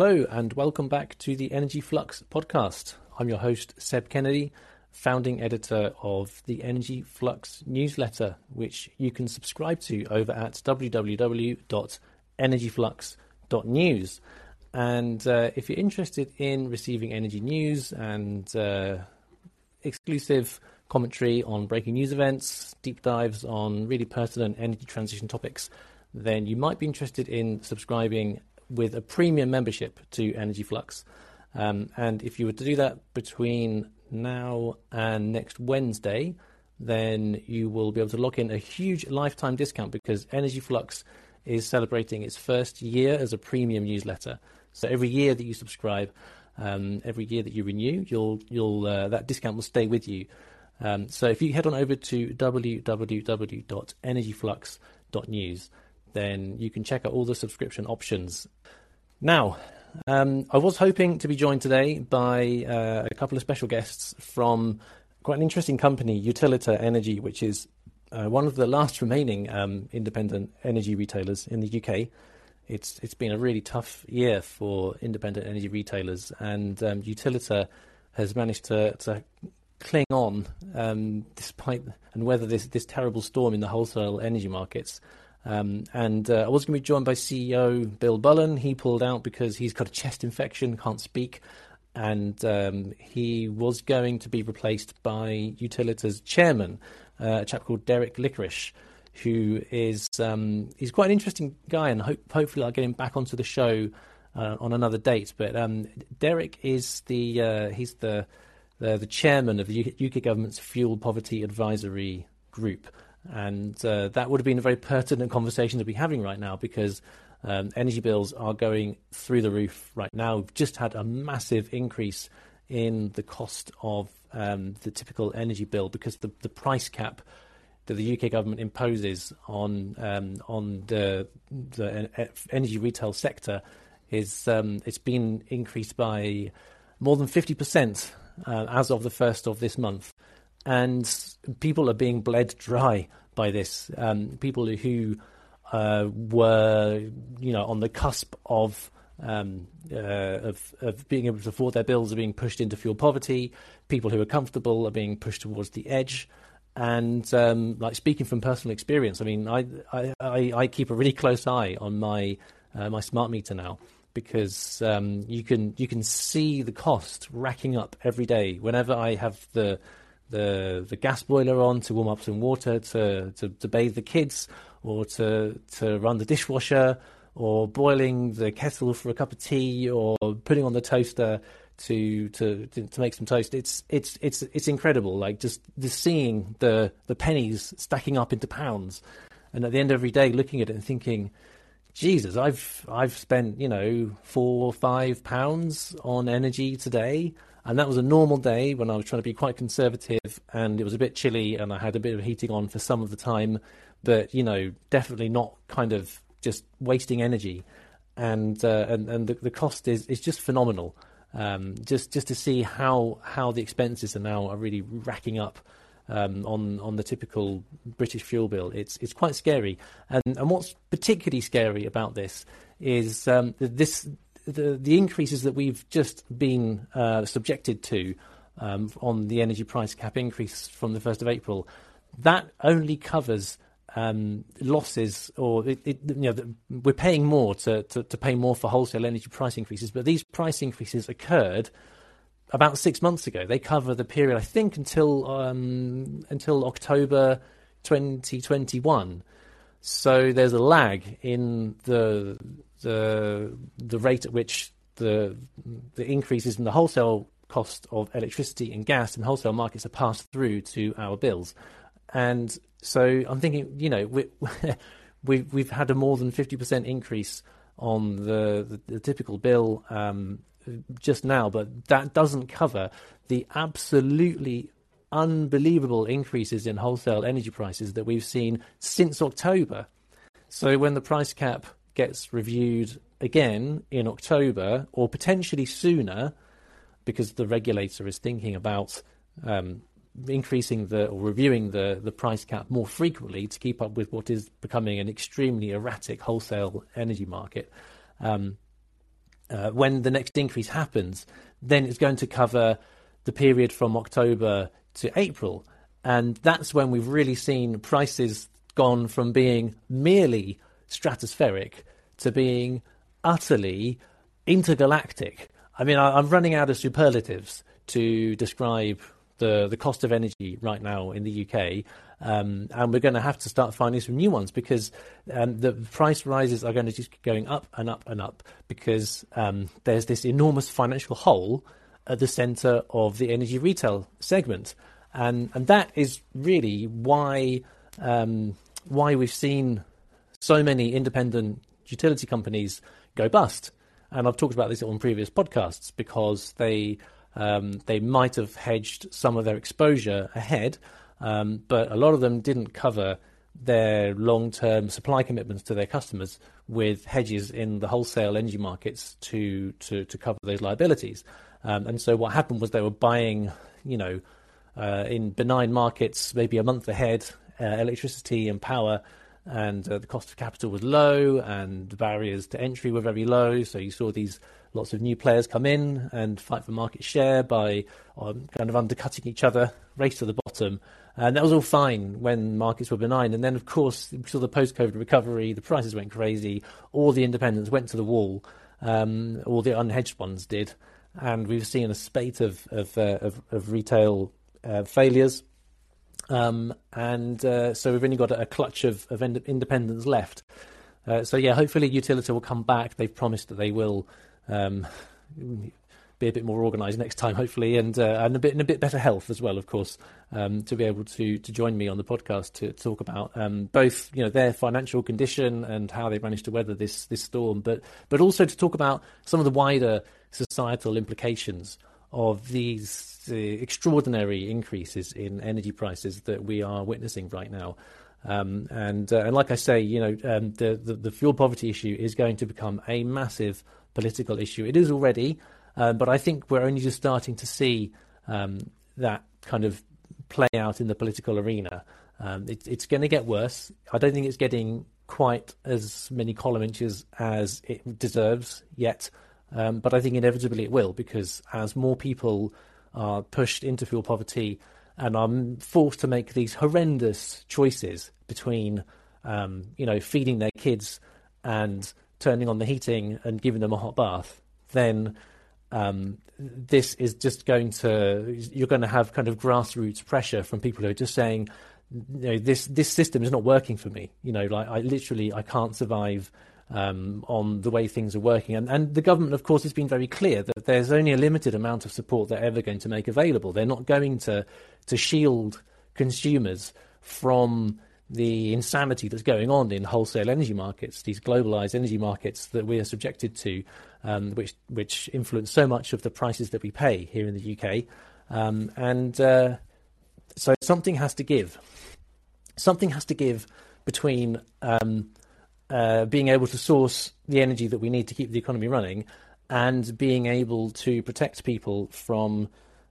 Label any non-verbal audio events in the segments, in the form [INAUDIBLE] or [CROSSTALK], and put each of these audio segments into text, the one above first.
Hello, and welcome back to the Energy Flux podcast. I'm your host, Seb Kennedy, founding editor of the Energy Flux newsletter, which you can subscribe to over at www.energyflux.news. And uh, if you're interested in receiving energy news and uh, exclusive commentary on breaking news events, deep dives on really pertinent energy transition topics, then you might be interested in subscribing with a premium membership to Energy Flux. Um, and if you were to do that between now and next Wednesday, then you will be able to lock in a huge lifetime discount because Energy Flux is celebrating its first year as a premium newsletter. So every year that you subscribe, um, every year that you renew, you'll you'll uh, that discount will stay with you. Um, so if you head on over to www.energyflux.news, then you can check out all the subscription options. Now, um, I was hoping to be joined today by uh, a couple of special guests from quite an interesting company, Utilita Energy, which is uh, one of the last remaining um, independent energy retailers in the UK. It's it's been a really tough year for independent energy retailers, and um, Utilita has managed to, to cling on um, despite and weather this this terrible storm in the wholesale energy markets. Um, and uh, I was going to be joined by CEO Bill Bullen. He pulled out because he's got a chest infection, can't speak. And um, he was going to be replaced by Utilita's chairman, uh, a chap called Derek Lickorish, who is um, he's quite an interesting guy, and hope, hopefully I'll get him back onto the show uh, on another date. But um, Derek is the uh, he's the, the, the chairman of the UK government's Fuel Poverty Advisory Group. And uh, that would have been a very pertinent conversation to be having right now because um, energy bills are going through the roof right now. We've just had a massive increase in the cost of um, the typical energy bill because the, the price cap that the UK government imposes on um, on the, the energy retail sector is um, it's been increased by more than fifty percent uh, as of the first of this month and people are being bled dry by this. Um, people who uh, were, you know, on the cusp of, um, uh, of of being able to afford their bills are being pushed into fuel poverty. People who are comfortable are being pushed towards the edge. And um, like speaking from personal experience, I mean, I, I, I keep a really close eye on my uh, my smart meter now because um, you can you can see the cost racking up every day. Whenever I have the the the gas boiler on to warm up some water to, to, to bathe the kids or to to run the dishwasher or boiling the kettle for a cup of tea or putting on the toaster to to to make some toast. It's it's it's it's incredible. Like just seeing the the pennies stacking up into pounds and at the end of every day looking at it and thinking jesus i've i've spent you know 4 or 5 pounds on energy today and that was a normal day when I was trying to be quite conservative and it was a bit chilly and I had a bit of heating on for some of the time, but, you know, definitely not kind of just wasting energy. And, uh, and, and the, the cost is, is just phenomenal. Um, just, just to see how, how the expenses are now are really racking up. Um, on on the typical British fuel bill. It's it's quite scary, and and what's particularly scary about this is um, this the, the increases that we've just been uh, subjected to um, on the energy price cap increase from the 1st of April, that only covers um, losses, or it, it, you know, we're paying more to, to, to, pay more for wholesale energy price increases, but these price increases occurred about six months ago. They cover the period, I think, until um, until October 2021. So there's a lag in the the the rate at which the the increases in the wholesale cost of electricity and gas in wholesale markets are passed through to our bills. And so I'm thinking, you know, we, [LAUGHS] we've we've had a more than 50% increase on the, the, the typical bill um, just now, but that doesn't cover the absolutely unbelievable increases in wholesale energy prices that we've seen since October. So when the price cap gets reviewed again in October or potentially sooner because the regulator is thinking about um, increasing the or reviewing the, the price cap more frequently to keep up with what is becoming an extremely erratic wholesale energy market. Um, uh, when the next increase happens, then it's going to cover the period from October to April. And that's when we've really seen prices gone from being merely stratospheric to being utterly intergalactic. I mean, I, am running out of superlatives to describe the, the cost of energy right now in the UK. Um, and we're going to have to start finding some new ones because um, the price rises are going to just keep going up and up and up because um, there's this enormous financial hole at the center of the energy retail segment. And, and that is really why, um, why we've seen so many independent utility companies go bust. And I've talked about this on previous podcasts because they um, they might have hedged some of their exposure ahead, um, but a lot of them didn't cover their long-term supply commitments to their customers with hedges in the wholesale energy markets to to, to cover those liabilities. Um, and so what happened was they were buying, you know, uh, in benign markets maybe a month ahead, uh, electricity and power and uh, the cost of capital was low, and the barriers to entry were very low. So you saw these lots of new players come in and fight for market share by um, kind of undercutting each other, race to the bottom. And that was all fine when markets were benign. And then, of course, we saw the post COVID recovery, the prices went crazy, all the independents went to the wall, um, all the unhedged ones did. And we've seen a spate of, of, uh, of, of retail uh, failures um, and uh, so we've only got a, clutch of, of ind- independents left. Uh, so yeah, hopefully Utilita will come back. They've promised that they will um, be a bit more organised next time, hopefully, and uh, and a bit in a bit better health as well, of course, um, to be able to to join me on the podcast to talk about um, both you know their financial condition and how they managed to weather this this storm, but but also to talk about some of the wider societal implications of these the extraordinary increases in energy prices that we are witnessing right now. Um, and uh, and like I say, you know, um, the, the, the fuel poverty issue is going to become a massive political issue. It is already, um, but I think we're only just starting to see um, that kind of play out in the political arena. Um, it, it's going to get worse. I don't think it's getting quite as many column inches as it deserves yet, um, but I think inevitably it will because as more people are pushed into fuel poverty and are forced to make these horrendous choices between, um, you know, feeding their kids and turning on the heating and giving them a hot bath, then um, this is just going to you're going to have kind of grassroots pressure from people who are just saying, you know, this this system is not working for me. You know, like I literally I can't survive um, on the way things are working. And, and the government, of course, has been very clear that there's only a limited amount of support they're ever going to make available. They're not going to, to shield consumers from the insanity that's going on in wholesale energy markets, these globalized energy markets that we are subjected to, um, which which influence so much of the prices that we pay here in the UK. Um, and uh, so something has to give. Something has to give between um, uh, being able to source the energy that we need to keep the economy running and being able to protect people from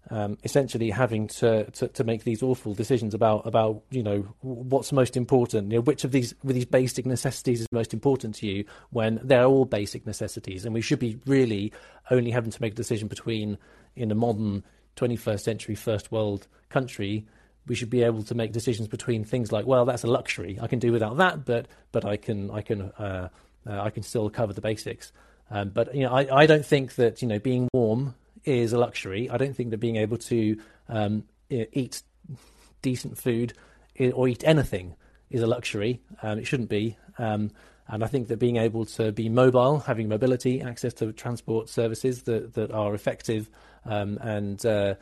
um, essentially having to, to, to, make these awful decisions about about you know what's most important, you know, which of these these basic necessities is most important to you when they're all basic necessities, and we should be really only having to make a decision between in a modern 21st century first world country we should be able to make decisions between things like, well, that's a luxury. I can do without that, but but I can I can uh, uh, I can still cover the basics. Um, but you know, I, I don't think that you know being warm is a luxury. I don't think that being able to um, eat decent food or eat anything is a luxury. Um, it shouldn't be. Um, and I think that being able to be mobile, having mobility, access to transport services that, that are effective um, and uh,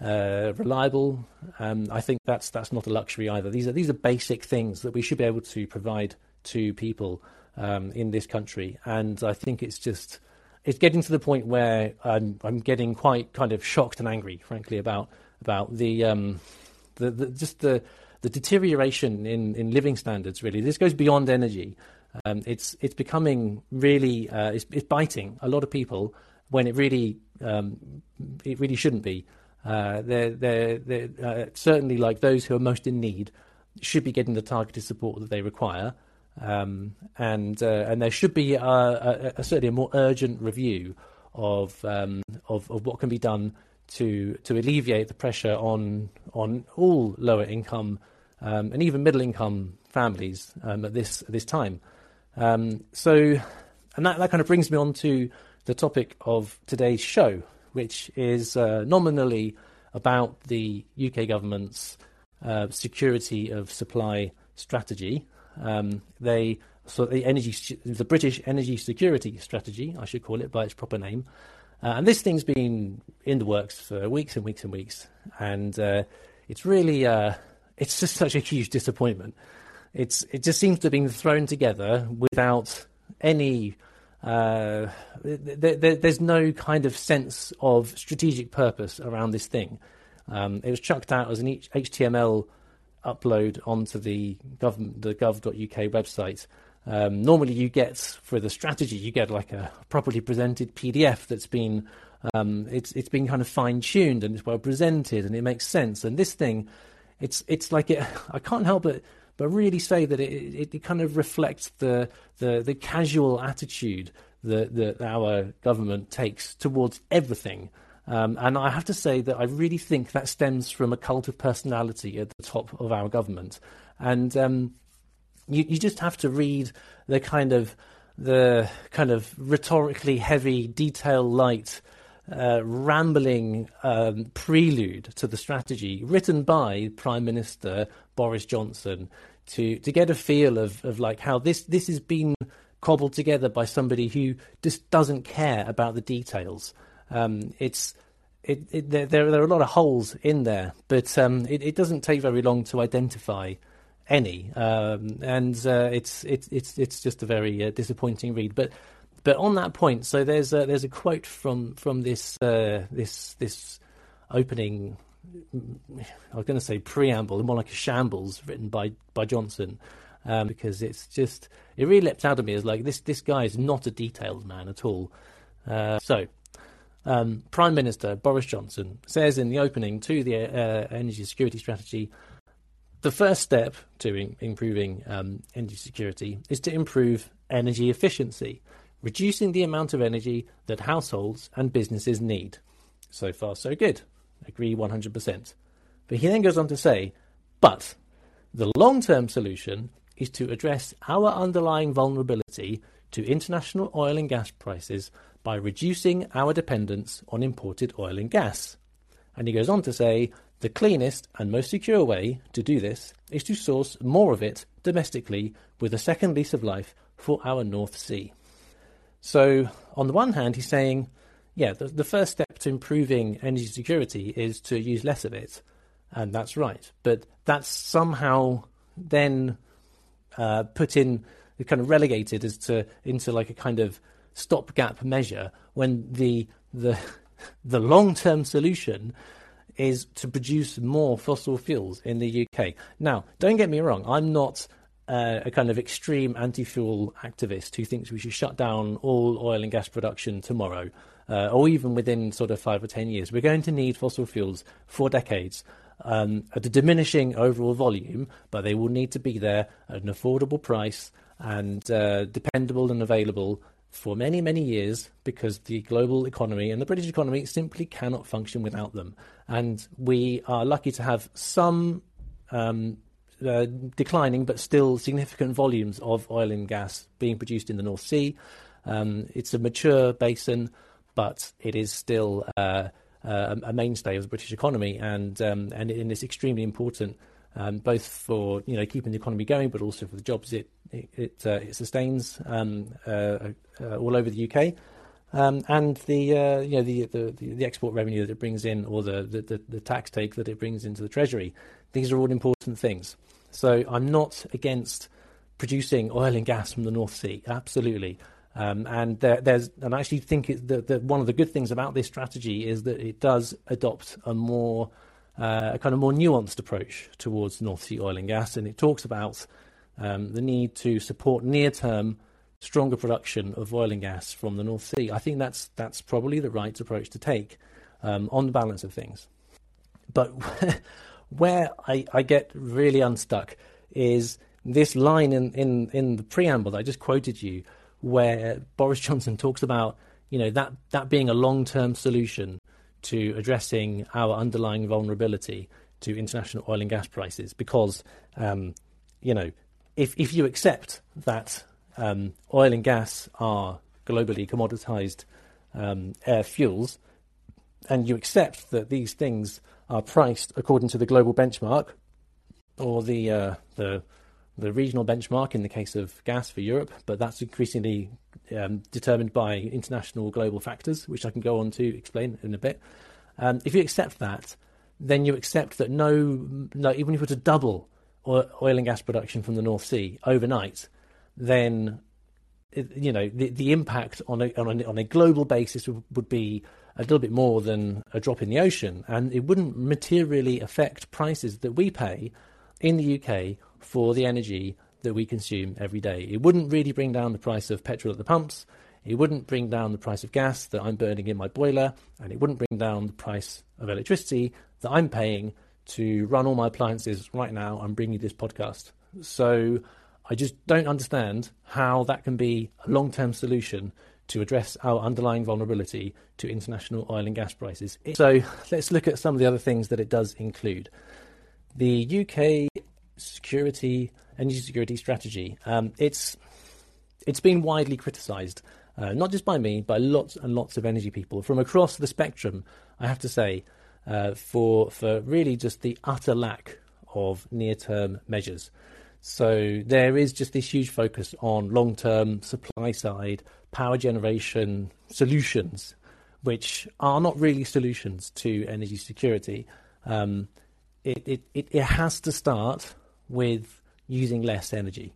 uh, reliable. Um, I think that's that's not a luxury either. These are these are basic things that we should be able to provide to people um, in this country, and I think it's just it's getting to the point where I'm I'm getting quite kind of shocked and angry, frankly, about about the um, the, the just the the deterioration in, in living standards. Really, this goes beyond energy. Um, it's it's becoming really uh, it's, it's biting a lot of people when it really um, it really shouldn't be. Uh, they're, they're, they're uh, certainly like those who are most in need should be getting the targeted support that they require. Um, and uh, and there should be a, a, a, certainly a more urgent review of, um, of of what can be done to to alleviate the pressure on on all lower income um, and even middle income families um, at this at this time. Um, so, and that, that kind of brings me on to the topic of today's show, which is uh, nominally about the UK government's uh, security of supply strategy. Um, they so the energy, the British energy security strategy, I should call it by its proper name. Uh, and this thing's been in the works for weeks and weeks and weeks, and uh, it's really uh, it's just such a huge disappointment. It's it just seems to have been thrown together without any. Uh, th- th- there's no kind of sense of strategic purpose around this thing. Um, it was chucked out as an HTML upload onto the the gov.uk website. Um, normally, you get for the strategy, you get like a properly presented PDF that's been um, it's it's been kind of fine tuned and it's well presented and it makes sense. And this thing, it's it's like it, [LAUGHS] I can't help but but really say that it, it, it kind of reflects the the the casual attitude that that our government takes towards everything. Um, and I have to say that I really think that stems from a cult of personality at the top of our government. And um, you, you just have to read the kind of the kind of rhetorically heavy, detail light, uh, rambling um, prelude to the strategy written by Prime Minister Boris Johnson to to get a feel of, of like how this this has been cobbled together by somebody who just doesn't care about the details. Um, it's it, it, there, there are a lot of holes in there, but um, it, it, doesn't take very long to identify any, um, and uh, it's it's it's it's just a very uh, disappointing read. But but on that point, so there's a, there's a quote from from this uh, this this opening. I was going to say preamble, more like a shambles written by by Johnson, um, because it's just it really leapt out at me as like this this guy is not a detailed man at all. Uh, so um, Prime Minister Boris Johnson says in the opening to the uh, energy security strategy the first step to in- improving um, energy security is to improve energy efficiency, reducing the amount of energy that households and businesses need. So far, so good. Agree 100%. But he then goes on to say, but the long term solution is to address our underlying vulnerability to international oil and gas prices by reducing our dependence on imported oil and gas. And he goes on to say the cleanest and most secure way to do this is to source more of it domestically with a second lease of life for our North Sea. So, on the one hand, he's saying, yeah, the, the first step to improving energy security is to use less of it. And that's right. But that's somehow then uh, put in, kind of relegated as to into like a kind of stopgap measure when the the [LAUGHS] the long term solution is to produce more fossil fuels in the UK. Now, don't get me wrong, I'm not uh, a kind of extreme anti fuel activist who thinks we should shut down all oil and gas production tomorrow. Uh, or even within sort of five or ten years, we're going to need fossil fuels for decades um, at a diminishing overall volume, but they will need to be there at an affordable price and uh, dependable and available for many, many years because the global economy and the British economy simply cannot function without them. And we are lucky to have some um, uh, declining but still significant volumes of oil and gas being produced in the North Sea. Um, it's a mature basin, but it is still uh, uh, a mainstay of the British economy, and um, and, it's extremely important um, both for you know keeping the economy going, but also for the jobs it it, it, uh, it sustains um, uh, uh, all over the UK, um, and the uh, you know the, the, the export revenue that it brings in, or the, the, the tax take that it brings into the treasury. These are all important things. So I'm not against producing oil and gas from the North Sea, absolutely. Um, and there, there's, and I actually think that one of the good things about this strategy is that it does adopt a more uh, a kind of more nuanced approach towards North Sea oil and gas, and it talks about um, the need to support near-term stronger production of oil and gas from the North Sea. I think that's that's probably the right approach to take um, on the balance of things. But [LAUGHS] where I, I get really unstuck is this line in, in, in the preamble that I just quoted you, where Boris Johnson talks about you know that that being a long term solution to addressing our underlying vulnerability to international oil and gas prices, because um, you know if if you accept that um, oil and gas are globally commoditized um, air fuels, and you accept that these things are priced according to the global benchmark or the uh, the the regional benchmark in the case of gas for Europe, but that's increasingly um, determined by international global factors, which I can go on to explain in a bit. Um, if you accept that, then you accept that no, no, even if you were to double oil and gas production from the North Sea overnight, then you know the the impact on a on a, on a global basis would, would, be a little bit more than a drop in the ocean, and it wouldn't materially affect prices that we pay in the UK for the energy that we consume every day. It wouldn't really bring down the price of petrol at the pumps. It wouldn't bring down the price of gas that I'm burning in my boiler, and it wouldn't bring down the price of electricity that I'm paying to run all my appliances right now and bring you this podcast. So I just don't understand how that can be a long term solution to address our underlying vulnerability to international oil and gas prices. So let's look at some of the other things that it does include. The UK security energy security strategy. Um, it's it's been widely criticised, uh, not just by me, by lots and lots of energy people from across the spectrum. I have to say, uh, for for really just the utter lack of near term measures. So there is just this huge focus on long term supply side power generation solutions, which are not really solutions to energy security. Um, it, it, it, it has to start with using less energy.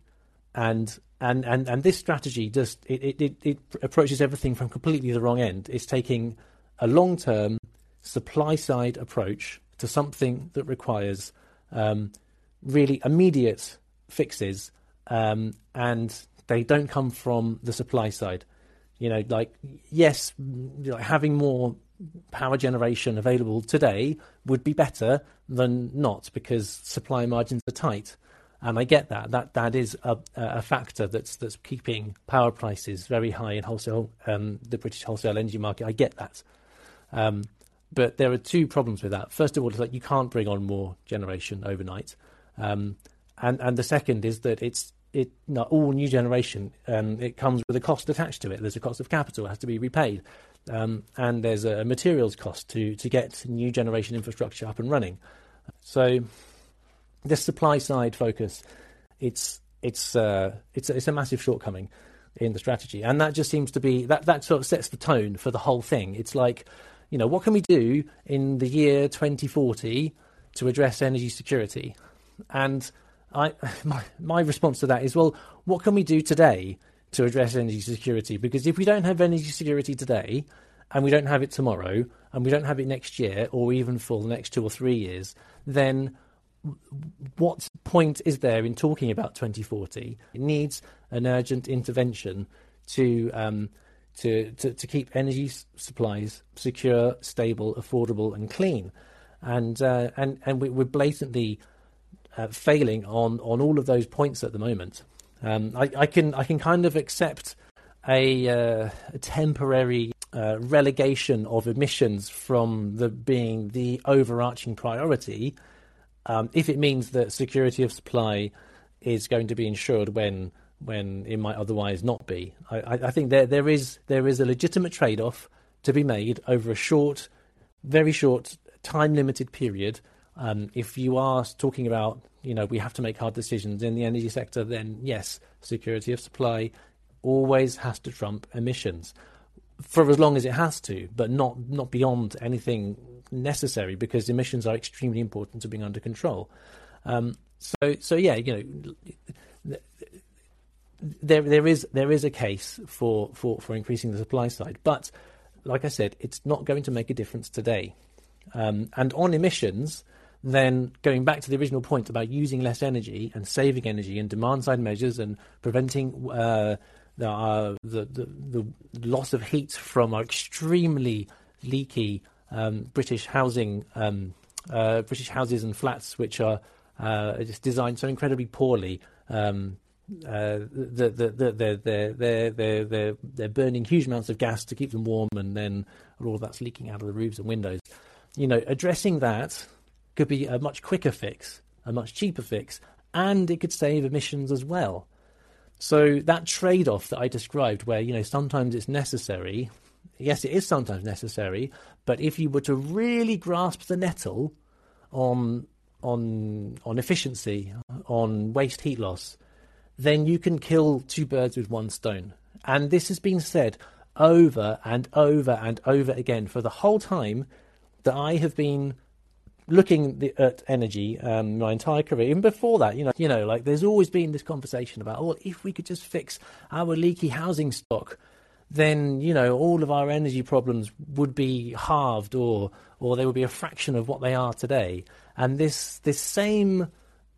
And and and, and this strategy just it, it, it approaches everything from completely the wrong end. It's taking a long term supply side approach to something that requires um, really immediate fixes, um, and they don't come from the supply side. You know, like yes, having more power generation available today would be better than not because supply margins are tight. And I get that. That that is a, a factor that's that's keeping power prices very high in wholesale um, the British wholesale energy market. I get that. Um, but there are two problems with that. First of all, it's like you can't bring on more generation overnight, um, and and the second is that it's it not all new generation. Um, it comes with a cost attached to it. There's a cost of capital it has to be repaid, um, and there's a materials cost to to get new generation infrastructure up and running. So this supply side focus, it's it's uh, it's it's a massive shortcoming in the strategy, and that just seems to be that that sort of sets the tone for the whole thing. It's like, you know, what can we do in the year 2040 to address energy security? And I [LAUGHS] my my response to that is, well, what can we do today to address energy security? Because if we don't have energy security today, and we don't have it tomorrow, and we don't have it next year, or even for the next two or three years, then what point is there in talking about 2040? It needs an urgent intervention to um, to, to, to keep energy supplies secure, stable, affordable, and clean. And uh, and and we, are blatantly uh, failing on on all of those points at the moment. Um, I, I, can I can kind of accept a, uh, a temporary uh, relegation of emissions from the being the overarching priority um, if it means that security of supply is going to be ensured when when it might otherwise not be. I, I think there there is there is a legitimate trade off to be made over a short, very short, time limited period. Um, if you are talking about you know we have to make hard decisions in the energy sector, then yes, security of supply always has to trump emissions for as long as it has to, but not not beyond anything necessary because emissions are extremely important to being under control. Um, so so yeah, you know, there there is there is a case for, for, for increasing the supply side, but like I said, it's not going to make a difference today. Um, and on emissions, then going back to the original point about using less energy and saving energy and demand side measures and preventing uh, the, the, the, the loss of heat from our extremely leaky um, British housing, um, uh, British houses and flats, which are uh, just designed so incredibly poorly Um, uh, the, the, the, they're, they're, they're, they're, they're burning huge amounts of gas to keep them warm, and then all of that's leaking out of the roofs and windows. You know, addressing that could be a much quicker fix, a much cheaper fix, and it could save emissions as well. So that trade-off that I described, where you know sometimes it's necessary, yes, it is sometimes necessary, but if you were to really grasp the nettle on on on efficiency, on waste heat loss, then you can kill two birds with one stone. And this has been said over and over and over again for the whole time that I have been looking at energy um, my entire career. Even before that, you know, you know, like there's always been this conversation about, oh, if we could just fix our leaky housing stock, then you know all of our energy problems would be halved, or or they would be a fraction of what they are today. And this this same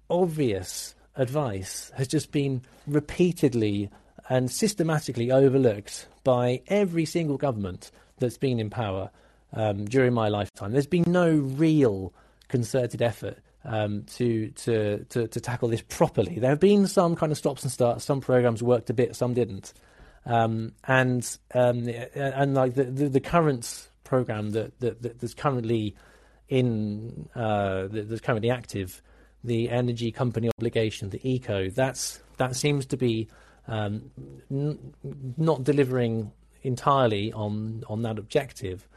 obvious advice has just been repeatedly and systematically overlooked by every single government that's been in power um, during my lifetime. There's been no real concerted effort um, to, to, to, to, tackle this properly. There have been some kind of stops and starts. Some programs worked a bit, some didn't. Um, and um, and like the, the, the current program that, that, that that's currently in uh, that's currently active the energy company obligation, the ECO, that's that seems to be um, n- not delivering entirely on on that objective.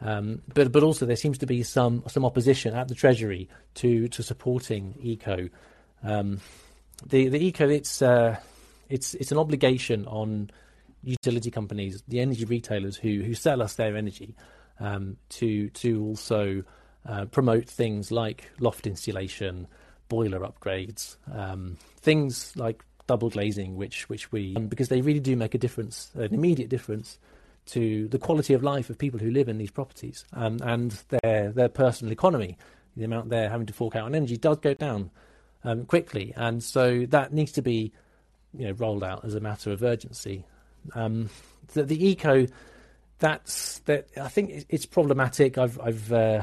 Um, but but also there seems to be some some opposition at the Treasury to to supporting ECO. Um, the the ECO it's uh, it's it's an obligation on utility companies, the energy retailers who who sell us their energy, um, to to also uh, promote things like loft insulation, boiler upgrades, um, things like double glazing, which which we um, because they really do make a difference, an immediate difference to the quality of life of people who live in these properties um, and their their personal economy. The amount they're having to fork out on energy does go down um, quickly, and so that needs to be you know rolled out as a matter of urgency. Um, the, the eco, that's that. I think it's problematic. I've I've uh,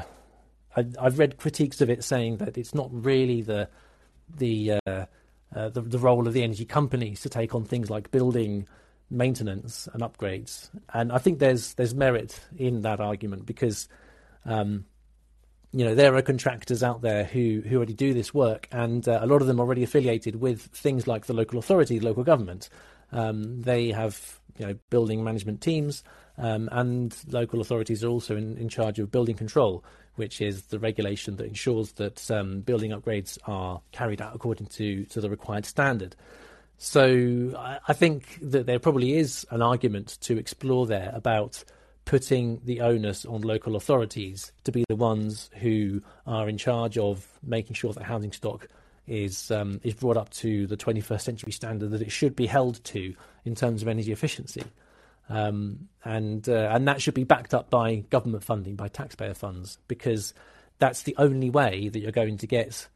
I, have read critiques of it saying that it's not really the the, uh, uh, the, the role of the energy companies to take on things like building maintenance and upgrades. And I think there's there's merit in that argument because um, you know there are contractors out there who who already do this work, and uh, a lot of them are already affiliated with things like the local authority, the local government. Um, they have you know building management teams, um, and local authorities are also in, in charge of building control which is the regulation that ensures that um, building upgrades are carried out according to, to the required standard. So I, think that there probably is an argument to explore there about putting the onus on local authorities to be the ones who are in charge of making sure that housing stock is um, is brought up to the 21st century standard that it should be held to in terms of energy efficiency. Um, and uh, and that should be backed up by government funding, by taxpayer funds, because that's the only way that you're going to get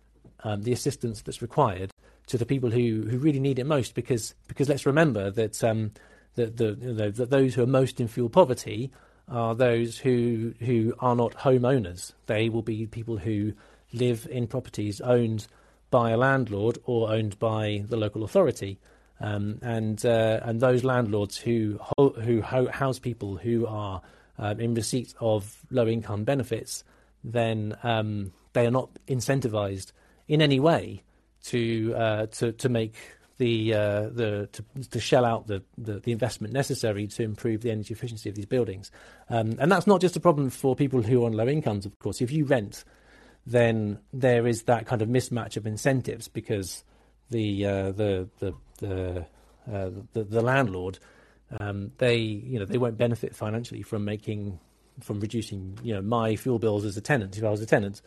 um, the assistance that's required to the people who, who really need it most. Because because let's remember that um, that the you know, that those who are most in fuel poverty are those who who are not homeowners. They will be people who live in properties owned by a landlord or owned by the local authority. Um, and uh, and those landlords who ho- who ho- house people who are um, in receipt of low income benefits, then um, they are not incentivized in any way to uh, to to make the uh, the to, to, shell out the, the, the investment necessary to improve the energy efficiency of these buildings, um, and that's not just a problem for people who are on low incomes. Of course, if you rent, then there is that kind of mismatch of incentives because the uh, the the the, uh, the, the landlord, um, they you know they won't benefit financially from making from reducing you know my fuel bills as a tenant if I was a tenant.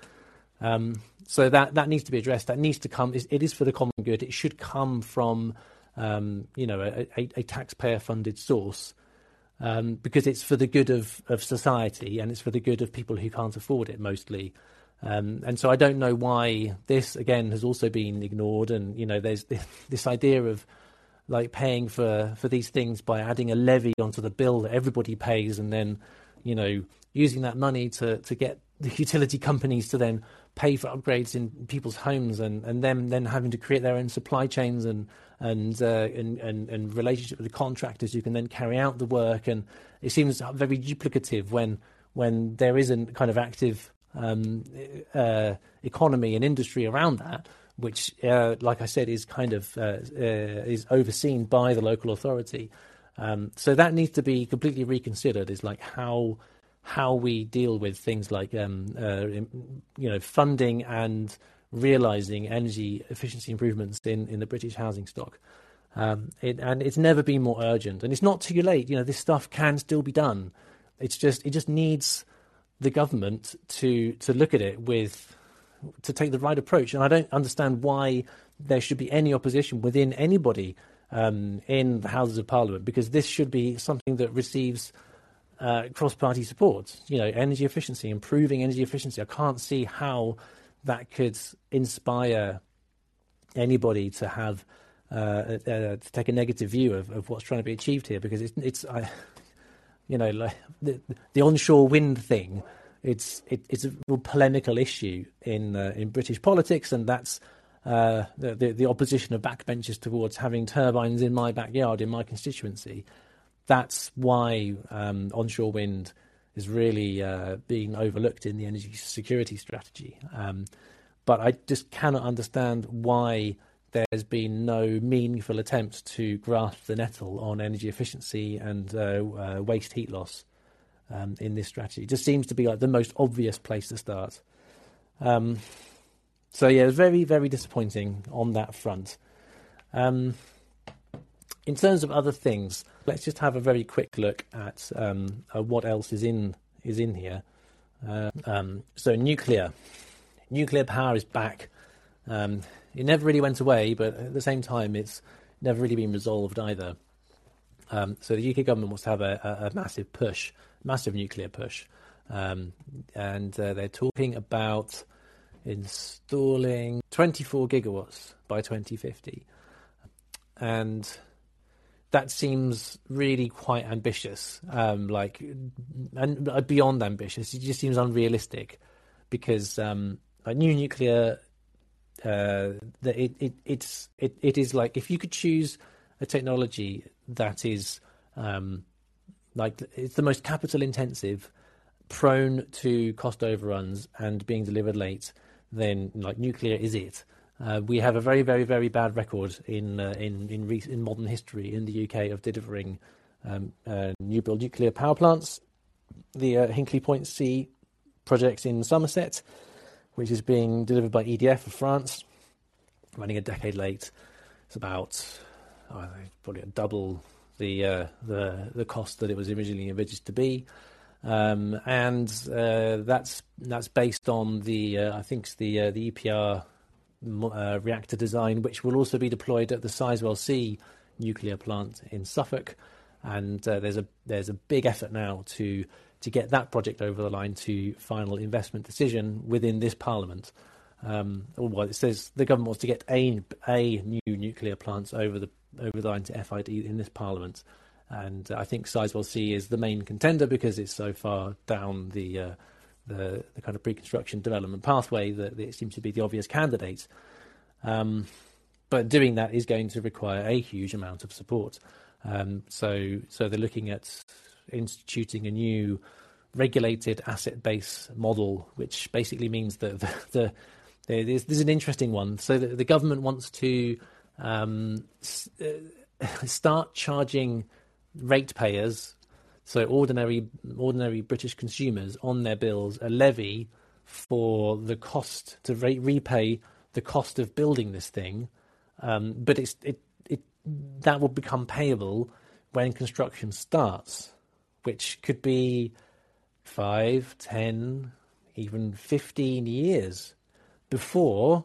Um, so that that needs to be addressed. That needs to come. It is for the common good. It should come from um, you know a, a, a taxpayer funded source. Um, because it's for the good of, of society and it's for the good of people who can't afford it mostly. Um, and so I don't know why this again has also been ignored. And you know, there's this, [LAUGHS] this idea of like paying for for these things by adding a levy onto the bill that everybody pays, and then you know using that money to to get [LAUGHS] the utility companies to then pay for upgrades in people's homes and, and them then having to create their own supply chains and and, uh, and, and and relationship with the contractors who can then carry out the work. And it seems very duplicative when when there isn't kind of active um, uh, economy and industry around that which uh, like I said is kind of uh, uh, is overseen by the local authority. Um, so that needs to be completely reconsidered is like how how we deal with things like um, uh, you know funding and realizing energy efficiency improvements in, in the British housing stock. Um, it, and it's never been more urgent. And it's not too late. You know, this stuff can still be done. It's just it just needs the government to to look at it with to take the right approach. And I don't understand why there should be any opposition within anybody um, in the Houses of Parliament because this should be something that receives uh, cross-party support. You know, energy efficiency, improving energy efficiency. I can't see how that could inspire anybody to have uh, uh, to take a negative view of, of what's trying to be achieved here because it's it's I, you know like the, the onshore wind thing. It's it, it's a real polemical issue in uh, in British politics, and that's uh, the, the, the opposition of backbenchers towards having turbines in my backyard in my constituency that's why um, onshore wind is really uh, being overlooked in the energy security strategy. Um, but I just cannot understand why there's been no meaningful attempt to grasp the nettle on energy efficiency and uh, uh, waste heat loss um, in this strategy. It just seems to be like the most obvious place to start. Um, so yeah, it's very, very disappointing on that front. Um, in terms of other things, let's just have a very quick look at um, uh, what else is in is in here. Uh, um, so nuclear, nuclear power is back. Um, it never really went away, but at the same time, it's never really been resolved either. Um, so the UK government wants to have a, a, a massive push, massive nuclear push, um, and uh, they're talking about installing 24 gigawatts by 2050, and that seems really quite ambitious, um, like and uh, beyond ambitious. It just seems unrealistic because um, like new nuclear, uh, it, it it's it, it is like if you could choose a technology that is um, like it's the most capital intensive, prone to cost overruns and being delivered late, then like nuclear is it. Uh, we have a very, very, very bad record in uh, in in, re- in, modern history in the UK of delivering um, uh, new build nuclear power plants. The uh, Hinkley Point C project in Somerset, which is being delivered by EDF of France, running a decade late. It's about oh, probably double the uh, the the cost that it was originally envisaged to be. Um, and uh, that's that's based on the I think the the EPR uh, reactor design, which will also be deployed at the Sizewell C nuclear plant in Suffolk. And uh, there's a there's a big effort now to to get that project over the line to final investment decision within this Parliament. Um, well, it says the government wants to get a a new nuclear plants over the over the line to FID in this Parliament, and I think Sizewell C is the main contender because it's so far down the uh, the, the kind of pre-construction development pathway that, it seems to be the obvious candidate. Um, but doing that is going to require a huge amount of support. Um, so, so they're looking at instituting a new regulated asset base model, which basically means that the, the, the there's, an interesting one. So the, the government wants to um, uh, start charging ratepayers so ordinary ordinary British consumers on their bills a levy for the cost to re- repay the cost of building this thing, um, but it's it it that will become payable when construction starts, which could be five, ten, even fifteen years before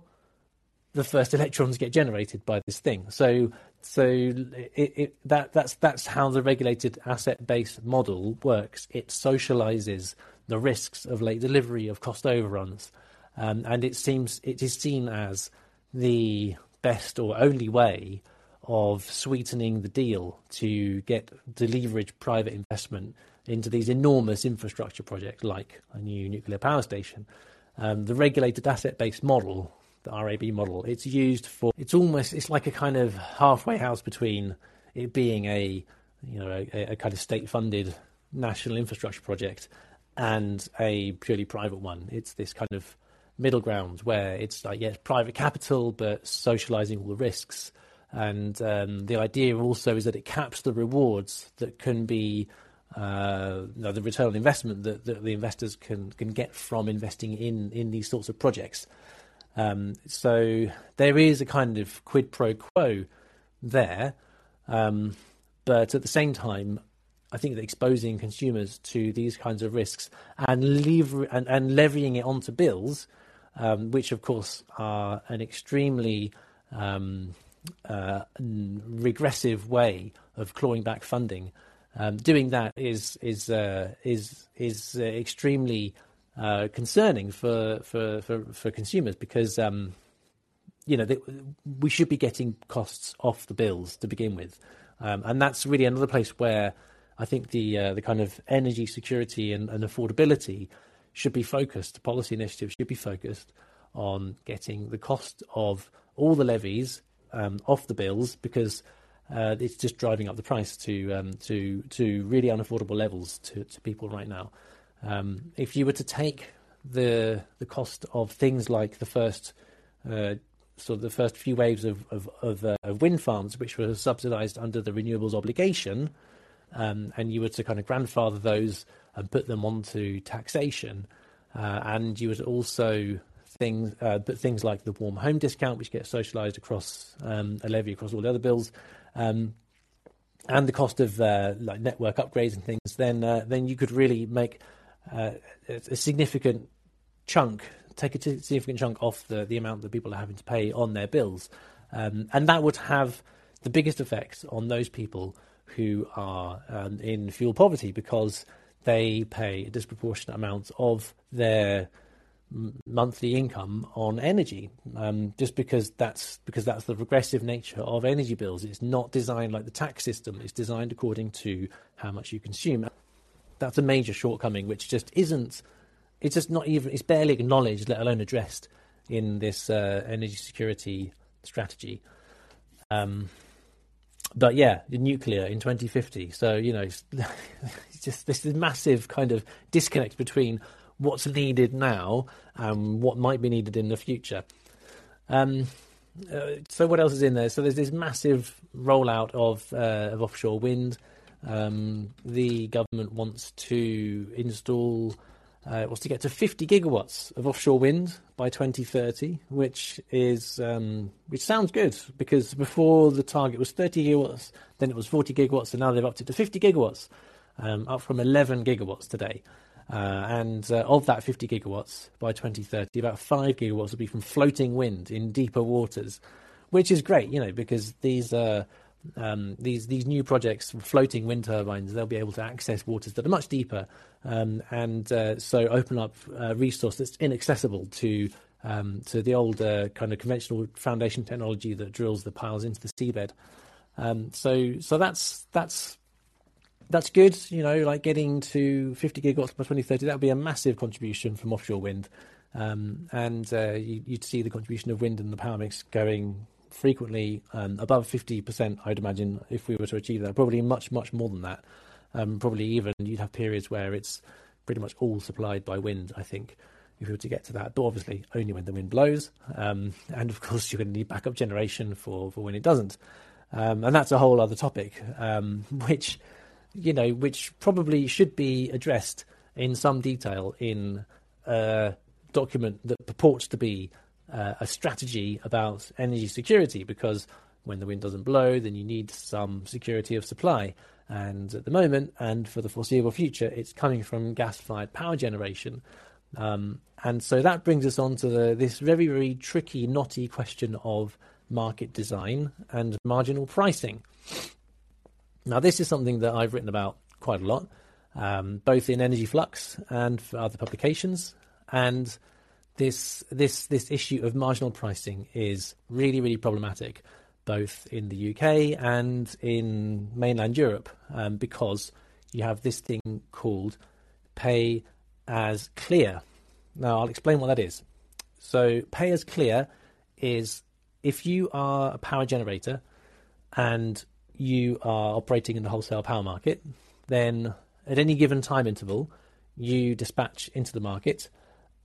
the first [LAUGHS] electrons get generated by this thing. So so it, it, that that's that's how the regulated asset based model works. It socializes the risks of late delivery of cost overruns, um, and it seems it is seen as the best or only way of sweetening the deal to get to leverage private investment into these enormous infrastructure projects like a new nuclear power station. um, the regulated asset based model, the RAB model, it's used for, it's almost, it's like a kind of halfway house between it being a, you know, a, a kind of state funded national infrastructure project and a purely private one. It's this kind of middle ground where it's like, yes, private capital, but socializing all the risks. And um, the idea also is that it caps the rewards that can be uh, the return on investment that, that, the investors can can get from investing in in these sorts of projects. Um, so there is a kind of quid pro quo there, um, but at the same time, I think that exposing consumers to these kinds of risks and, lever- and, and levying it onto bills, um, which of course are an extremely um, uh, regressive way of clawing back funding. Um, doing that is is uh, is is uh, extremely uh, concerning for, for, for, for consumers because um, you know they, we should be getting costs off the bills to begin with, um, and that's really another place where I think the uh, the kind of energy security and, and affordability should be focused. Policy initiatives should be focused on getting the cost of all the levies um, off the bills because uh, it's just driving up the price to um, to to really unaffordable levels to, to people right now. Um, if you were to take the the cost of things like the first uh, sort of the first few waves of of, of, uh, of wind farms, which were subsidised under the renewables obligation, um, and you were to kind of grandfather those and put them onto taxation, uh, and you would also things, uh, but things like the warm home discount, which gets socialised across um, a levy across all the other bills, um, and the cost of uh, like network upgrades and things, then uh, then you could really make uh, a significant chunk, take a significant chunk off the the amount that people are having to pay on their bills, um, and that would have the biggest effect on those people who are um, in fuel poverty because they pay a disproportionate amount of their monthly income on energy, um, just because that's because that's the regressive nature of energy bills. It's not designed like the tax system. It's designed according to how much you consume. That's a major shortcoming, which just isn't. It's just not even. It's barely acknowledged, let alone addressed, in this uh, energy security strategy. Um, but yeah, nuclear in 2050. So you know, it's [LAUGHS] just this massive kind of disconnect between what's needed now and what might be needed in the future. Um, uh, so what else is in there? So there's this massive rollout of uh, of offshore wind. Um, the government wants to install uh, wants to get to 50 gigawatts of offshore wind by 2030, which is um, which sounds good because before the target was 30 gigawatts, then it was 40 gigawatts, and now they've upped it to 50 gigawatts, um, up from 11 gigawatts today. Uh, and uh, of that 50 gigawatts by 2030, about 5 gigawatts will be from floating wind in deeper waters, which is great, you know, because these uh, um, these these new projects, floating wind turbines, they'll be able to access waters that are much deeper, um, and uh, so open up a resource that's inaccessible to um, to the old uh, kind of conventional foundation technology that drills the piles into the seabed. Um, so so that's that's that's good. You know, like getting to 50 gigawatts by 2030, that would be a massive contribution from offshore wind. Um, and uh, you, would see the contribution of wind in the power mix going frequently um, above 50%, I'd imagine, if we were to achieve that. Probably much, much more than that. Um, probably even you'd have periods where it's pretty much all supplied by wind, I think, if we were to get to that. But obviously, only when the wind blows. Um, [LAUGHS] and of course, you're going to need backup generation for, for when it doesn't. Um, and that's a whole other topic, um, [LAUGHS] which you know, which probably should be addressed in some detail in a document that purports to be uh, a strategy about energy security because when the wind doesn't blow, then you need some security of supply. And at the moment, and for the foreseeable future, it's coming from gas fired power generation. Um, and so that brings us on to the, this very, very tricky, knotty question of market design and marginal pricing. Now, this is something that I've written about quite a lot, um, both in Energy Flux and for other publications. And this this this issue of marginal pricing is really really problematic, both in the UK and in mainland Europe, um, because you have this thing called pay as clear, Now, I'll explain what that is. So, pay as clear is if you are a power generator and you are operating in the wholesale power market, then at any given time interval, you dispatch into the market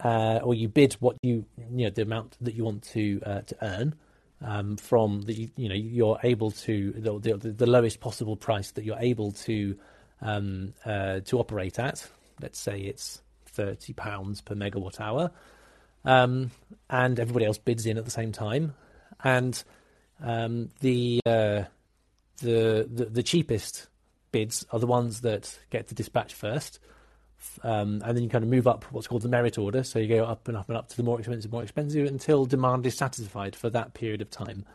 uh, or you bid what you you know the amount that you want to uh, to earn um, from the you know you're able to the, the, the, lowest possible price that you're able to um, uh, to operate at. Let's say it's thirty pounds per megawatt hour, um, and everybody else bids in at the same time, and um, the, uh, the the the cheapest bids are the ones that get to dispatch first. Um, and then you kind of move up what's called the merit order. So you go up and up and up to the more expensive, more expensive until demand is satisfied for that period of time.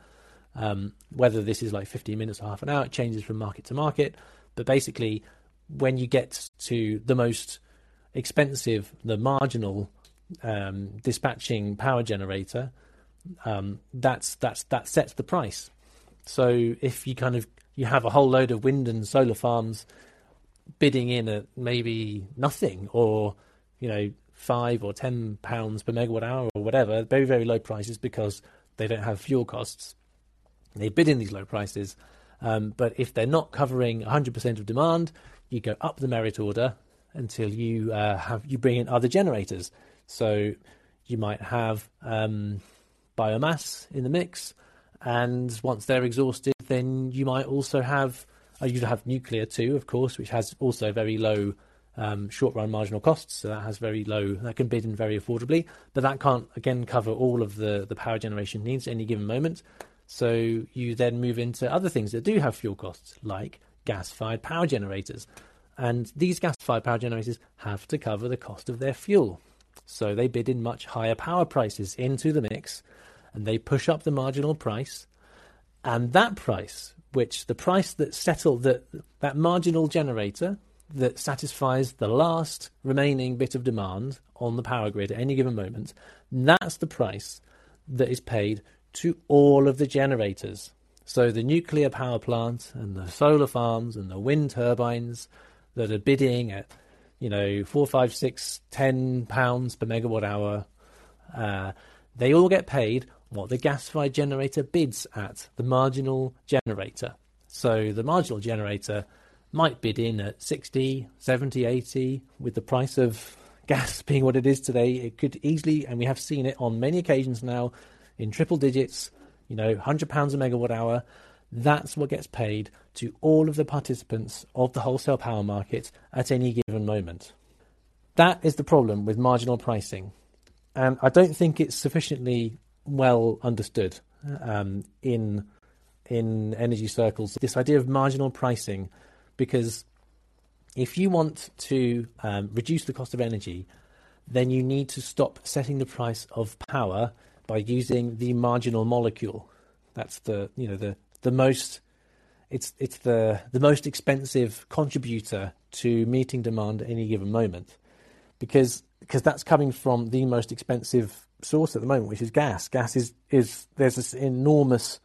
Um, whether this is like 15 minutes or half an hour, it changes from market to market. But basically, when you get to the most expensive, the marginal um, dispatching power generator, um, that's that's that sets the price. So if you kind of you have a whole load of wind and solar farms bidding in at maybe nothing or you know five or ten pounds per megawatt hour or whatever, very very low prices because they don't have fuel costs. They bid in these low prices, um, but if they're not covering 100% of demand, you go up the merit order until you uh, have you bring in other generators. So you might have um, biomass in the mix, and once they're exhausted, then you might also have you'd have nuclear too, of course, which has also very low um, short run marginal costs. So that has very low, that can bid in very affordably, but that can't again cover all of the, the power generation needs at any given moment. So you then move into other things that do have fuel costs, like gas fired power generators. And these gas fired power generators have to cover the cost of their fuel. So they bid in much higher power prices into the mix and they push up the marginal price. And that price which the price that settled that that marginal generator that satisfies the last remaining bit of demand on the power grid at any given moment, that's the price that is paid to all of the generators. So the nuclear power plant and the solar farms and the wind turbines that are bidding at, you know, four, five, six, ten pounds per megawatt hour, uh, they all get paid what the gas-fired generator bids at, the marginal generator. So the marginal generator might bid in at 60, 70, 80, with the price of [LAUGHS] gas being what it is today. It could easily, and we have seen it on many occasions now, in triple digits, you know, £100 a megawatt hour. That's what gets paid to all of the participants of the wholesale power market at any given moment. That is the problem with marginal pricing. And I don't think it's sufficiently well understood um, in in energy circles. This idea of marginal pricing, because if you want to um, reduce the cost of energy, then you need to stop setting the price of power by using the marginal molecule. That's the you know the the most it's it's the the most expensive contributor to meeting demand at any given moment, because because that's coming from the most expensive source at the moment, which is gas. Gas is, is there's this enormous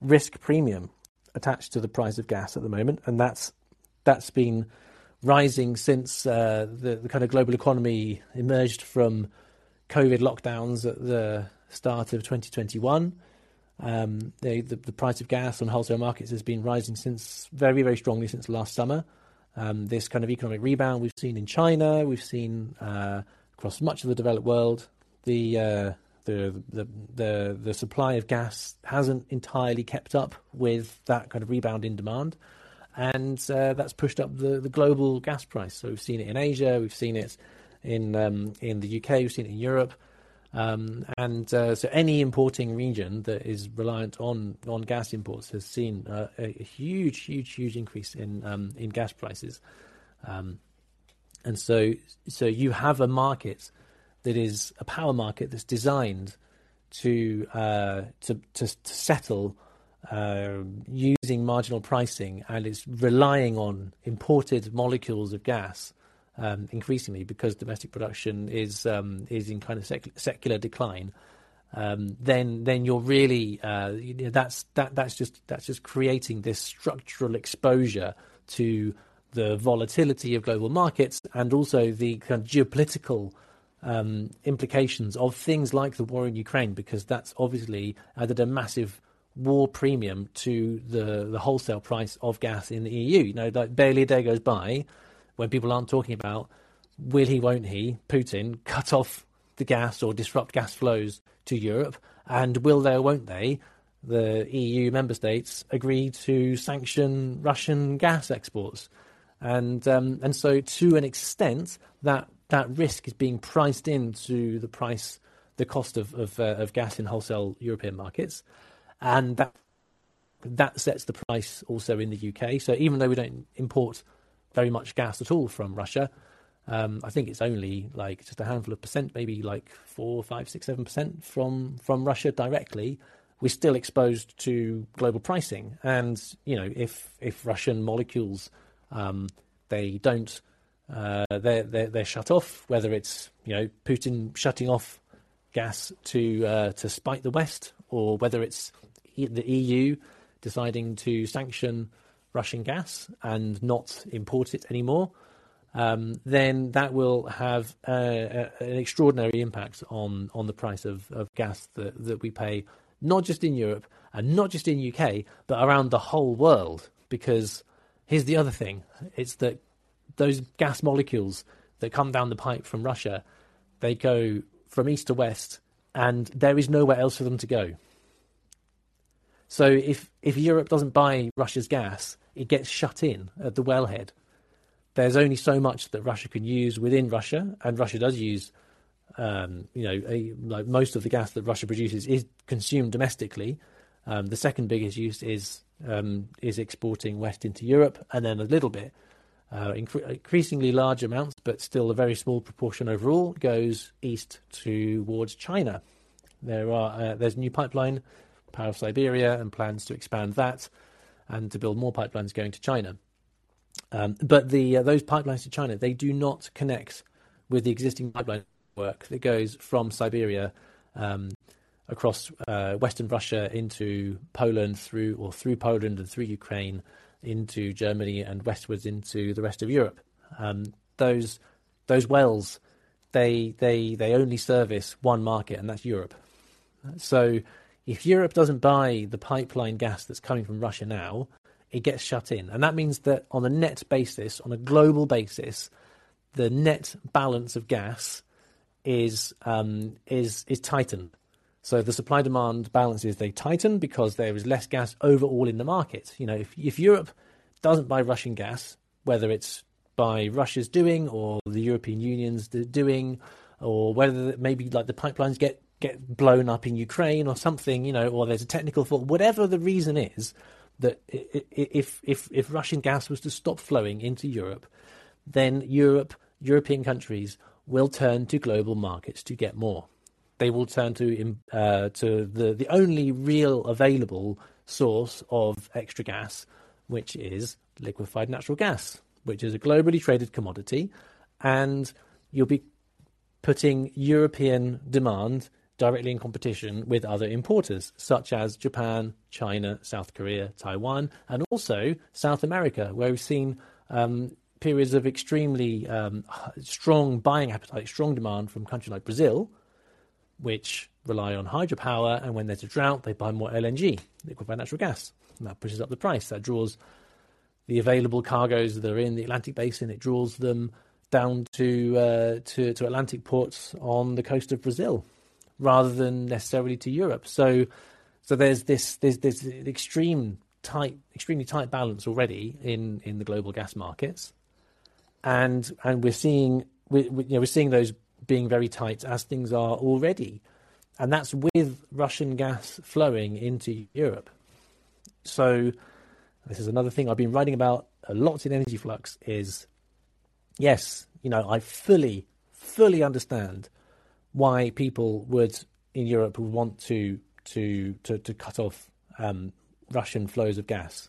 risk premium attached to the price of gas at the moment, and that's that's been rising since uh, the, the kind of global economy emerged from COVID lockdowns at the start of 2021. Um, the, the, the, price of gas on wholesale markets has been rising since very, very strongly since last summer. Um, this kind of economic rebound we've seen in China, we've seen uh, across much of the developed world, the, uh, the, the the the supply of gas hasn't entirely kept up with that kind of rebound in demand, and uh, that's pushed up the, the global gas price. So we've seen it in Asia, we've seen it in um, in the UK, we've seen it in Europe, um, and uh, so any importing region that is reliant on on gas imports has seen uh, a, huge, huge, huge increase in um, in gas prices, um, and so so you have a market that is a power market that's designed to uh, to, to, to settle uh, using marginal pricing and it's relying on imported molecules of gas um, increasingly because domestic production is um, is in kind of sec- secular decline. Um, then then you're really uh, you know, that's that that's just that's just creating this structural exposure to the volatility of global markets and also the kind of geopolitical um, implications of things like the war in Ukraine, because that's obviously added a massive war premium to the the wholesale price of gas in the EU. You know, like barely a day goes by when people aren't talking about will he, won't he, Putin, cut off the gas or disrupt gas flows to Europe, and will they or won't they, the EU member states, agree to sanction Russian gas exports? And um, and so, to an extent, that that risk is being priced into the price, the cost of of, uh, of gas in wholesale European markets, and that that sets the price also in the UK. So even though we don't import very much gas at all from Russia, um, I think it's only like just a handful of percent, maybe like four, five, six, seven percent from from Russia directly. We're still exposed to global pricing, and you know if if Russian molecules um, they don't uh, they're, they're they're shut off, whether it's you know Putin shutting off gas to uh, to spite the West, or whether it's the EU deciding to sanction Russian gas and not import it anymore um, then that will have uh, a, an extraordinary impact on, on the price of, of gas that, that we pay, not just in Europe and not just in UK, but around the whole world. Because here's the other thing: it's that those gas molecules that come down the pipe from Russia, they go from east to west, and there is nowhere else for them to go. So if if Europe doesn't buy Russia's gas, it gets shut in at the wellhead there's only so much that Russia can use within Russia, and Russia does use, um, you know, a, like most of the gas that Russia produces is consumed domestically. Um, the second biggest use is um, is exporting west into Europe, and then a little bit, uh, incre- increasingly large amounts, but still a very small proportion overall, goes east towards China. There are uh, there's a new pipeline, Power of Siberia, and plans to expand that, and to build more pipelines going to China. Um, but the uh, those pipelines to China they do not connect with the existing pipeline network that goes from Siberia um, across uh, Western Russia into Poland through or through Poland and through Ukraine into Germany and westwards into the rest of Europe. Um, those those wells they they they only service one market and that's Europe. So if Europe doesn't buy the pipeline gas that's coming from Russia now, it gets shut in. And that means that on a net basis, on a global basis, the net balance of gas is um, is is tightened. So the supply demand balances they tighten because there is less gas overall in the market. You know, if if Europe doesn't buy Russian gas, whether it's by Russia's doing or the European Union's doing, or whether maybe like the pipelines get get blown up in Ukraine or something, you know, or there's a technical fault, whatever the reason is, that if if if Russian gas was to stop flowing into Europe, then Europe European countries will turn to global markets to get more. They will turn to uh, to the the only real available source of extra gas, which is liquefied natural gas, which is a globally traded commodity, and you'll be putting European demand directly in competition with other importers such as Japan, China, South Korea, Taiwan, and also South America, where we've seen um, periods of extremely um, strong buying appetite, strong demand from countries like Brazil, which rely on hydropower, and when there's a drought, they buy more LNG, liquefied natural gas. And that pushes up the price. That draws the available cargoes that are in the Atlantic basin. It draws them down to uh, to, to Atlantic ports on the coast of Brazil, rather than necessarily to Europe. So, so there's this there's this extreme tight, extremely tight balance already in in the global gas markets, and and we're seeing we, we, you know, we're seeing those being very tight as things are already, and that's with Russian gas flowing into Europe. So, this is another thing I've been writing about a lot in Energy Flux. Is yes, you know, I fully fully understand why people would in Europe would want to to to, to cut off um, Russian flows of gas.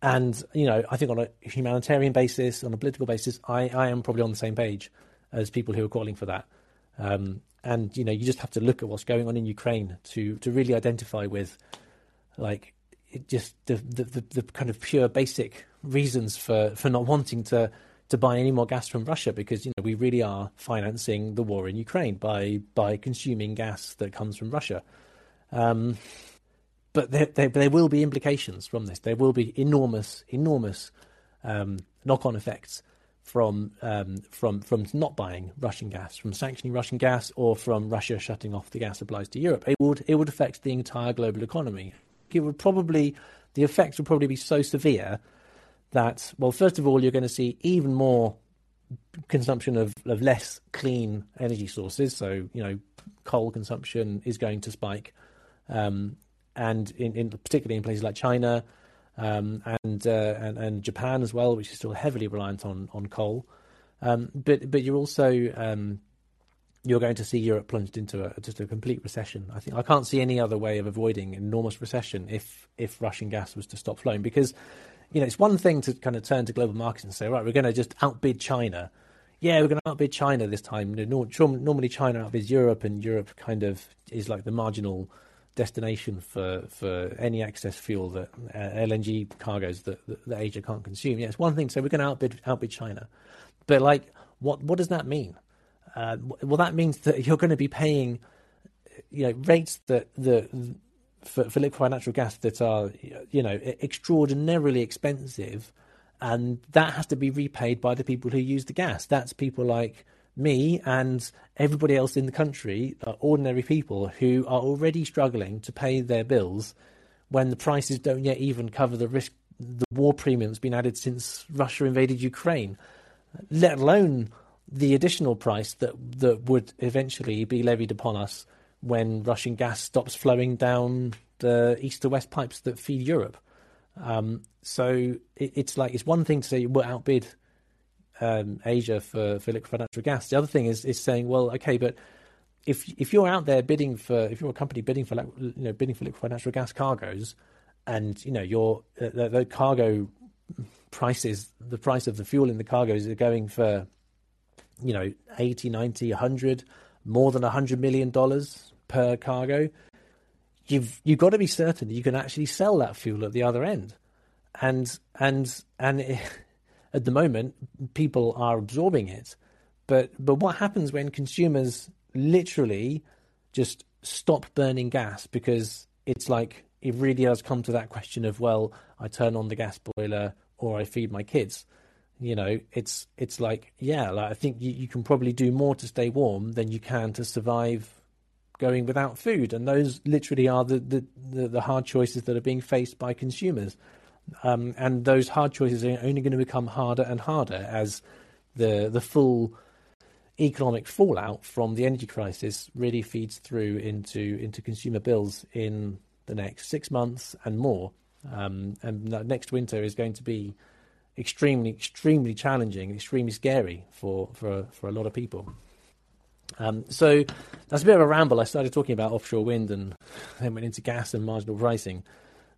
And you know, I think on a humanitarian basis, on a political basis, I, I am probably on the same page as people who are calling for that. Um, and you know, you just have to look at what's going on in Ukraine to to really identify with, like, just the the, the, the kind of pure basic reasons for, for not wanting to to buy any more gas from Russia because you know we really are financing the war in Ukraine by by consuming gas that comes from Russia. Um, but there, there, there, will be implications from this. There will be enormous, enormous um, knock-on effects from um, from from not buying Russian gas, from sanctioning Russian gas, or from Russia shutting off the gas supplies to Europe. It would it would affect the entire global economy. It would probably the effects would probably be so severe that well, first of all, you're going to see even more consumption of, of less clean energy sources. So you know, coal consumption is going to spike, um, and in, in particularly in places like China um, and, uh, and, and Japan as well, which is still heavily reliant on on coal. Um, but but you're also um, you're going to see Europe plunged into a, just a complete recession. I think I can't see any other way of avoiding enormous recession if if Russian gas was to stop flowing. Because you know it's one thing to kind of turn to global markets and say, right, we're going to just outbid China. Yeah, we're going to outbid China this time. Normally, China outbids Europe, and Europe kind of is like the marginal destination for, for any excess fuel that uh, LNG cargoes that, that, that, Asia can't consume. Yeah, it's one thing to say we're going to outbid outbid China, but like, what what does that mean? Uh, well, that means that [LAUGHS] you're going to be paying, you know, rates that the for, for liquefied natural gas that are, you know, extraordinarily expensive, and that has to be repaid by the people who use the gas. That's people like me and everybody else in the country ordinary people who are already struggling to pay their bills when the prices don't yet even cover the risk the war premium that's been added since Russia invaded Ukraine, let alone the additional price that that would eventually be levied upon us when Russian gas stops flowing down the east to west pipes that feed Europe. Um, so it, it's like it's one thing to say we'll outbid um, Asia for, for liquefied natural gas. The other thing is is saying, well, okay, but if if you're out there bidding for if you're a company bidding for you know bidding for liquefied natural gas cargoes, and you know your uh, the, the, cargo prices, the price of the fuel in the cargoes are going for you know 80, 90, 100, more than 100 million dollars per cargo. You've you've got to be certain that you can actually sell that fuel at the other end, and and and. It, [LAUGHS] at the moment, people are absorbing it. But but what happens when consumers literally just stop burning gas because it's like it really does come to that question of well, I turn on the gas boiler or I feed my kids. You know, it's it's like yeah, like I think you, you can probably do more to stay warm than you can to survive going without food, and those literally are the the, the, the hard choices that are being faced by consumers. Um, and those hard choices are only going to become harder and harder as the the full economic fallout from the energy crisis really feeds through into into consumer bills in the next six months and more. Um, and next winter is going to be extremely, extremely challenging, extremely scary for for for a lot of people. Um, so that's a bit of a ramble. I started talking about offshore wind and then went into gas and marginal pricing.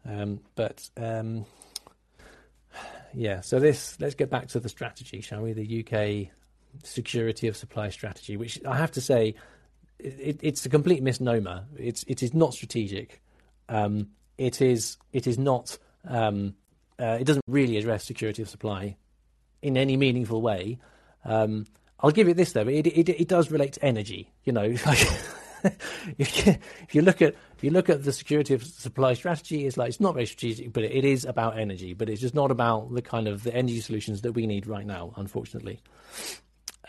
Um, but um, yeah, so this let's get back to the strategy, shall we? The UK security of supply strategy, which I have to say, it, it's a complete misnomer. It's it is not strategic. Um, it is it is not. Um, uh, it doesn't really address security of supply in any meaningful way. Um, I'll give it this though. It, it, it does relate to energy. You know, [LAUGHS] if you look at if you look at the security of supply strategy, it's like it's not very strategic, but it is about energy. But it's just not about the kind of the energy solutions that we need right now, unfortunately.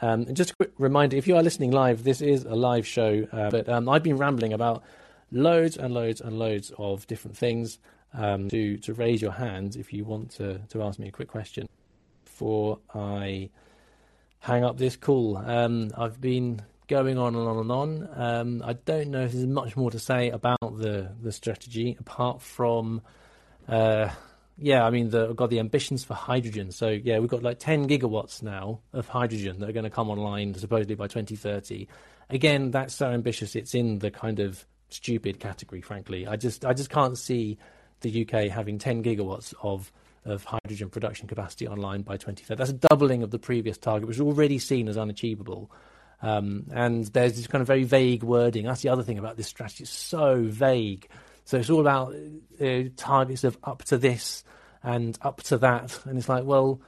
Um, and just a quick reminder: if you are listening live, this is a live show, uh, but um, I've been rambling about loads and loads and loads of different things. Um, to to raise your hand if you want to to ask me a quick question before I hang up this call. Um, I've been going on and on and on. Um, I don't know if there's much more to say about the the strategy apart from, uh, yeah, I mean, the, we've got the ambitions for hydrogen. So yeah, we've got like 10 gigawatts now of hydrogen that are going to come online supposedly by 2030. Again, that's so ambitious. It's in the kind of stupid category. Frankly, I just I just can't see the UK having 10 gigawatts of of hydrogen production capacity online by 2030. That's a doubling of the previous target, which was already seen as unachievable. Um, and there's this kind of very vague wording. That's the other thing about this strategy. It's so vague. So it's all about uh, targets of up to this and up to that. And it's like, well,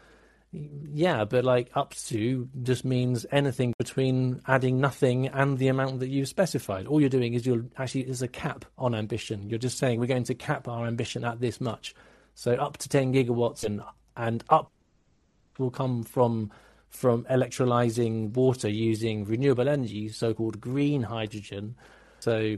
yeah, but like up to just means anything between adding nothing and the amount that you've specified. All you're doing is you're actually there's a cap on ambition. You're just saying we're going to cap our ambition at this much. So up to 10 gigawatts and and up will come from from electrolyzing water using renewable energy, so-called green hydrogen. So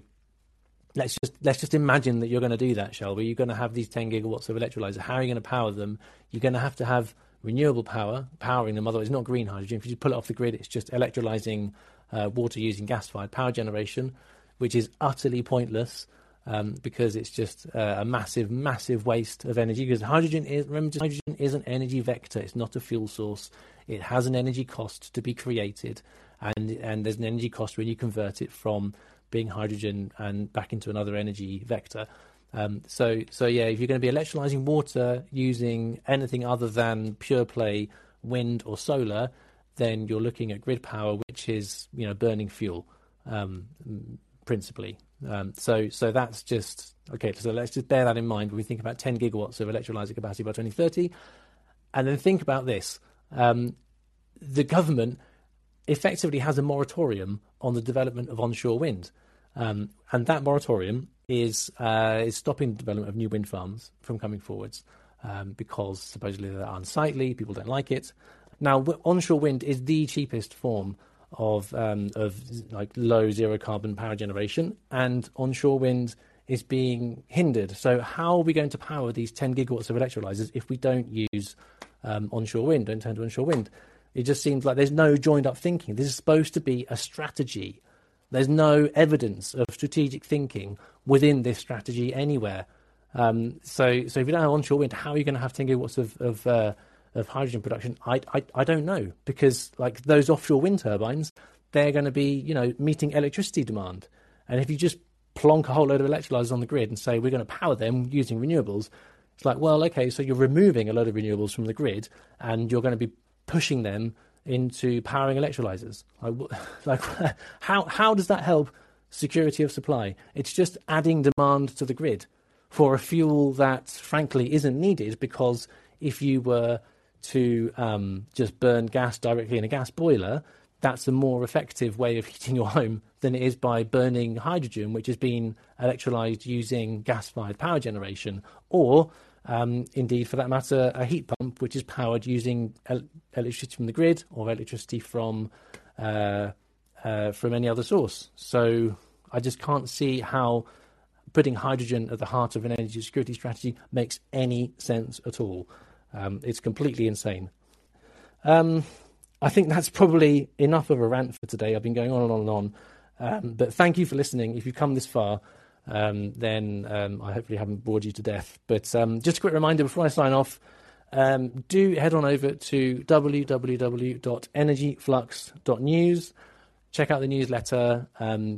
let's just let's just imagine that you're going to do that, shall we? You're going to have these 10 gigawatts of electrolyzer. How are you going to power them? You're going to have to have renewable power powering them. Otherwise, it's not green hydrogen. If you just pull it off the grid, it's just electrolyzing uh, water using gas-fired power generation, which is utterly pointless um, because it's just uh, a massive, massive waste of energy. Because hydrogen is remember, hydrogen is an energy vector. It's not a fuel source. It has an energy cost to be created, and and there's an energy cost when you convert it from being hydrogen and back into another energy vector. Um, so, so yeah, if you're going to be electrolyzing water using anything other than pure play wind or solar, then you're looking at grid power, which is you know burning fuel um, principally. Um, so, so that's just okay. So let's just bear that in mind when we think about 10 gigawatts of electrolyzer capacity by 2030, and then think about this: um, the government effectively has a moratorium on the development of onshore wind, um, and that moratorium is uh, is stopping the development of new wind farms from coming forwards um, because supposedly they're unsightly, people don't like it. Now, onshore wind is the cheapest form of um, of like low zero carbon power generation, and onshore wind is being hindered. So, how are we going to power these 10 gigawatts of electrolyzers if we don't use um, onshore wind? Don't turn to onshore wind. It just seems like there's no joined up thinking. This is supposed to be a strategy there's no evidence of strategic thinking within this strategy anywhere. Um, so, so if you don't have onshore wind, how are you going to have 10 gigawatts of of, uh, of hydrogen production? I, I, I don't know because like those offshore wind turbines, they're going to be you know meeting electricity demand, and if you just plonk a whole load of electrolyzers on the grid and say we're going to power them using renewables, it's like well okay, so you're removing a load of renewables from the grid and you're going to be pushing them into powering electrolyzers. Like, [LAUGHS] like [LAUGHS] how how does that help security of supply? It's just adding demand to the grid for a fuel that frankly isn't needed because if you were to um, just burn gas directly in a gas boiler, that's a more effective way of [LAUGHS] heating your home than it is by burning hydrogen, which has been electrolyzed using gas-fired power generation, or um, indeed, for that matter, a heat pump which is powered using el- electricity from the grid or electricity from uh, uh, from any other source. So I just can't see how putting hydrogen at the heart of an energy security strategy makes any sense at all. Um, it's completely insane. Um, I think that's probably enough of a rant for today. I've been going on and on and on. Um, but thank you for listening. If you've come this far, um, then um, I hopefully haven't bored you to death. But um, just a quick reminder before I sign off do head on over to www.energyflux.news. Check out the newsletter.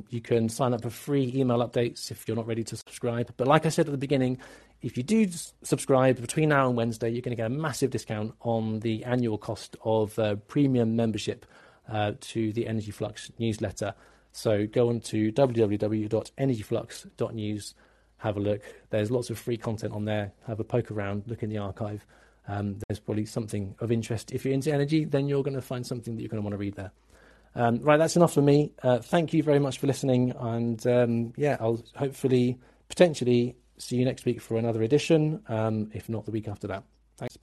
You can sign up for free email updates if you're not ready to subscribe. But like I said at the beginning, if you do subscribe between now and Wednesday, you're going to get a massive discount on the annual cost of uh, premium membership uh, to the Energy Flux newsletter. So go on to www.energyflux.news, have a look. There's lots of free content on there. Have a poke around, look in the archive. Um, there's probably something of interest. If you're into energy, then you're going to find something that you're going to want to read there. Um, right, that's enough for me. Uh, thank you very much for listening, and um, yeah, I'll hopefully, potentially, see you next week for another edition. Um, if not, the week after that. Thanks. Bye.